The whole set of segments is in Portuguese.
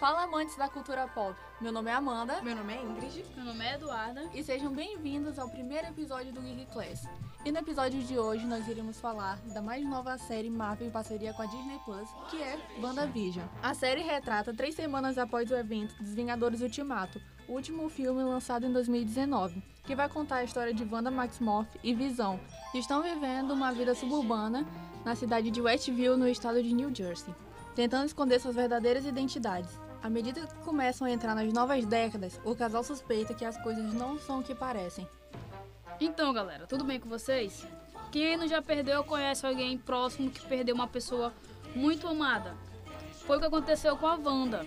Fala amantes da cultura pop. Meu nome é Amanda. Meu nome é Ingrid. Meu nome é Eduarda. E sejam bem-vindos ao primeiro episódio do Geek Class. E no episódio de hoje nós iremos falar da mais nova série Marvel em parceria com a Disney Plus, que é WandaVision. A série retrata três semanas após o evento dos Vingadores Ultimato, o último filme lançado em 2019, que vai contar a história de Wanda Maximoff e Visão, que estão vivendo uma vida suburbana na cidade de Westview, no estado de New Jersey, tentando esconder suas verdadeiras identidades. À medida que começam a entrar nas novas décadas, o casal suspeita que as coisas não são o que parecem. Então, galera, tudo bem com vocês? Quem não já perdeu conhece alguém próximo que perdeu uma pessoa muito amada? Foi o que aconteceu com a Wanda.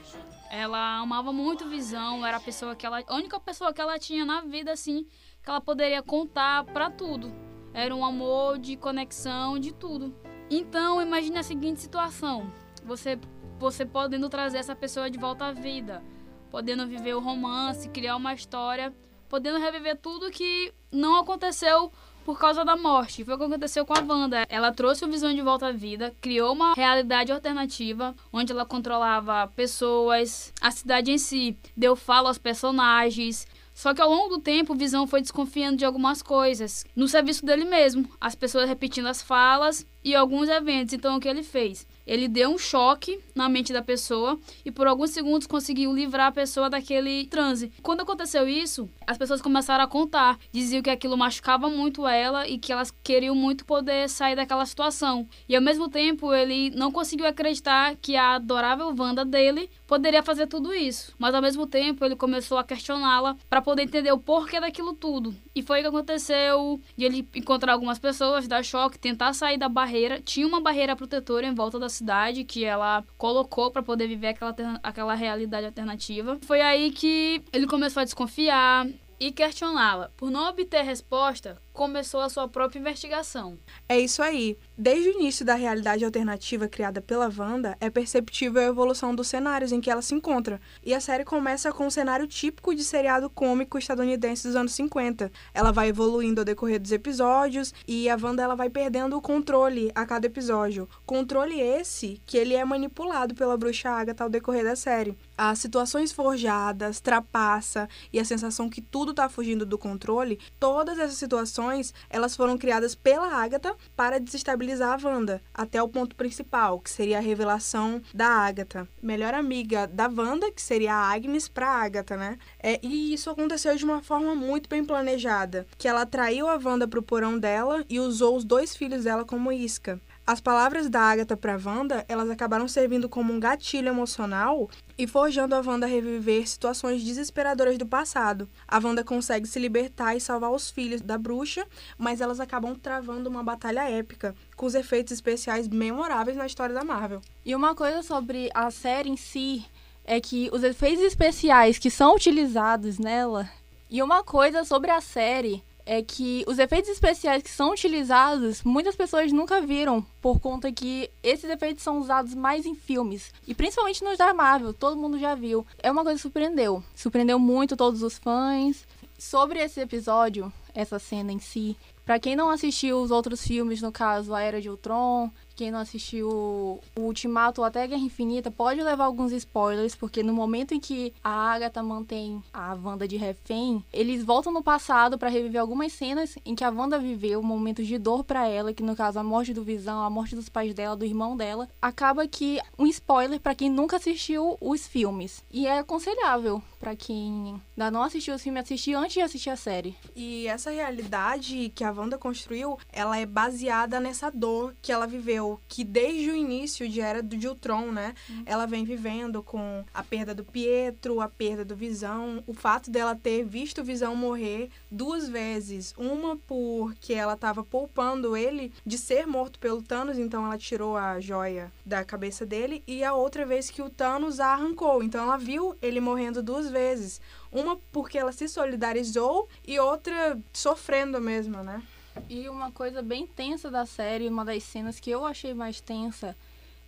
Ela amava muito Visão, era a pessoa que ela, a única pessoa que ela tinha na vida assim, que ela poderia contar para tudo. Era um amor de conexão, de tudo. Então, imagine a seguinte situação: você você podendo trazer essa pessoa de volta à vida, podendo viver o romance, criar uma história, podendo reviver tudo que não aconteceu por causa da morte. Foi o que aconteceu com a Wanda. Ela trouxe o Visão de volta à vida, criou uma realidade alternativa, onde ela controlava pessoas, a cidade em si, deu fala aos personagens. Só que ao longo do tempo, o Visão foi desconfiando de algumas coisas, no serviço dele mesmo, as pessoas repetindo as falas e alguns eventos. Então, o que ele fez? Ele deu um choque na mente da pessoa e por alguns segundos conseguiu livrar a pessoa daquele transe. Quando aconteceu isso, as pessoas começaram a contar, diziam que aquilo machucava muito ela e que elas queriam muito poder sair daquela situação. E ao mesmo tempo, ele não conseguiu acreditar que a adorável Wanda dele poderia fazer tudo isso. Mas ao mesmo tempo, ele começou a questioná-la para poder entender o porquê daquilo tudo. E foi o que aconteceu de ele encontrar algumas pessoas, dar choque, tentar sair da barreira. Tinha uma barreira protetora em volta da cidade que ela colocou para poder viver aquela, aquela realidade alternativa. Foi aí que ele começou a desconfiar e questioná-la. Por não obter resposta, começou a sua própria investigação. É isso aí. Desde o início da realidade alternativa criada pela Wanda, é perceptível a evolução dos cenários em que ela se encontra. E a série começa com um cenário típico de seriado cômico estadunidense dos anos 50. Ela vai evoluindo ao decorrer dos episódios e a Wanda ela vai perdendo o controle a cada episódio. Controle esse que ele é manipulado pela bruxa Agatha ao decorrer da série. As situações forjadas, trapaça e a sensação que tudo está fugindo do controle, todas essas situações, elas foram criadas pela Agatha para desestabilizar a Wanda, até o ponto principal, que seria a revelação da Agatha, melhor amiga da Wanda, que seria a Agnes para Agatha, né? É, e isso aconteceu de uma forma muito bem planejada, que ela atraiu a Wanda para o porão dela e usou os dois filhos dela como isca. As palavras da Agatha para Wanda, elas acabaram servindo como um gatilho emocional e forjando a Wanda a reviver situações desesperadoras do passado. A Wanda consegue se libertar e salvar os filhos da bruxa, mas elas acabam travando uma batalha épica, com os efeitos especiais memoráveis na história da Marvel. E uma coisa sobre a série em si é que os efeitos especiais que são utilizados nela, e uma coisa sobre a série é que os efeitos especiais que são utilizados, muitas pessoas nunca viram, por conta que esses efeitos são usados mais em filmes. E principalmente nos da Marvel, todo mundo já viu. É uma coisa que surpreendeu. Surpreendeu muito todos os fãs. Sobre esse episódio, essa cena em si, para quem não assistiu os outros filmes, no caso A Era de Ultron, quem não assistiu o Ultimato ou até Guerra Infinita pode levar alguns spoilers, porque no momento em que a Agatha mantém a Wanda de refém, eles voltam no passado para reviver algumas cenas em que a Wanda viveu momentos de dor para ela, que no caso a morte do Visão, a morte dos pais dela, do irmão dela. Acaba que um spoiler para quem nunca assistiu os filmes. E é aconselhável para quem ainda não assistiu os filmes assistir antes de assistir a série. E essa realidade que a Wanda construiu, ela é baseada nessa dor que ela viveu que desde o início de Era do Ultron, né, uhum. ela vem vivendo com a perda do Pietro, a perda do Visão, o fato dela ter visto o Visão morrer duas vezes, uma porque ela estava poupando ele de ser morto pelo Thanos, então ela tirou a joia da cabeça dele, e a outra vez que o Thanos a arrancou, então ela viu ele morrendo duas vezes. Uma porque ela se solidarizou e outra sofrendo mesmo, né? E uma coisa bem tensa da série, uma das cenas que eu achei mais tensa,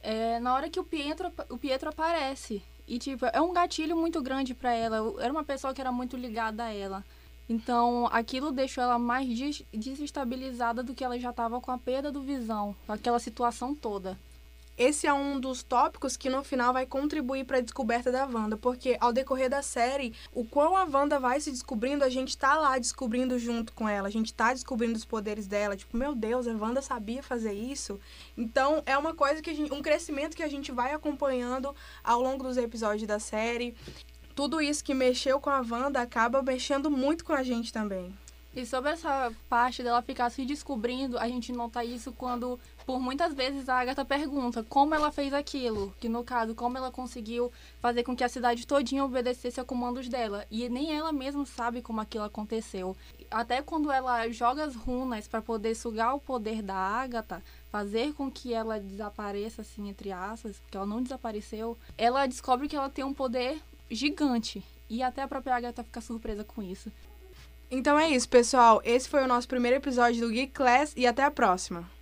é na hora que o Pietro, o Pietro aparece. E, tipo, é um gatilho muito grande para ela. Era uma pessoa que era muito ligada a ela. Então, aquilo deixou ela mais desestabilizada do que ela já estava com a perda do visão, com aquela situação toda. Esse é um dos tópicos que no final vai contribuir para a descoberta da Wanda, porque ao decorrer da série, o quão a Wanda vai se descobrindo, a gente tá lá descobrindo junto com ela, a gente tá descobrindo os poderes dela, tipo, meu Deus, a Wanda sabia fazer isso. Então, é uma coisa que gente, um crescimento que a gente vai acompanhando ao longo dos episódios da série. Tudo isso que mexeu com a Wanda acaba mexendo muito com a gente também. E sobre essa parte dela ficar se descobrindo, a gente nota isso quando, por muitas vezes, a Agatha pergunta como ela fez aquilo. Que no caso, como ela conseguiu fazer com que a cidade todinha obedecesse a comandos dela. E nem ela mesma sabe como aquilo aconteceu. Até quando ela joga as runas para poder sugar o poder da Agatha, fazer com que ela desapareça, assim, entre aspas, porque ela não desapareceu, ela descobre que ela tem um poder gigante. E até a própria Agatha fica surpresa com isso. Então é isso, pessoal. Esse foi o nosso primeiro episódio do Geek Class e até a próxima.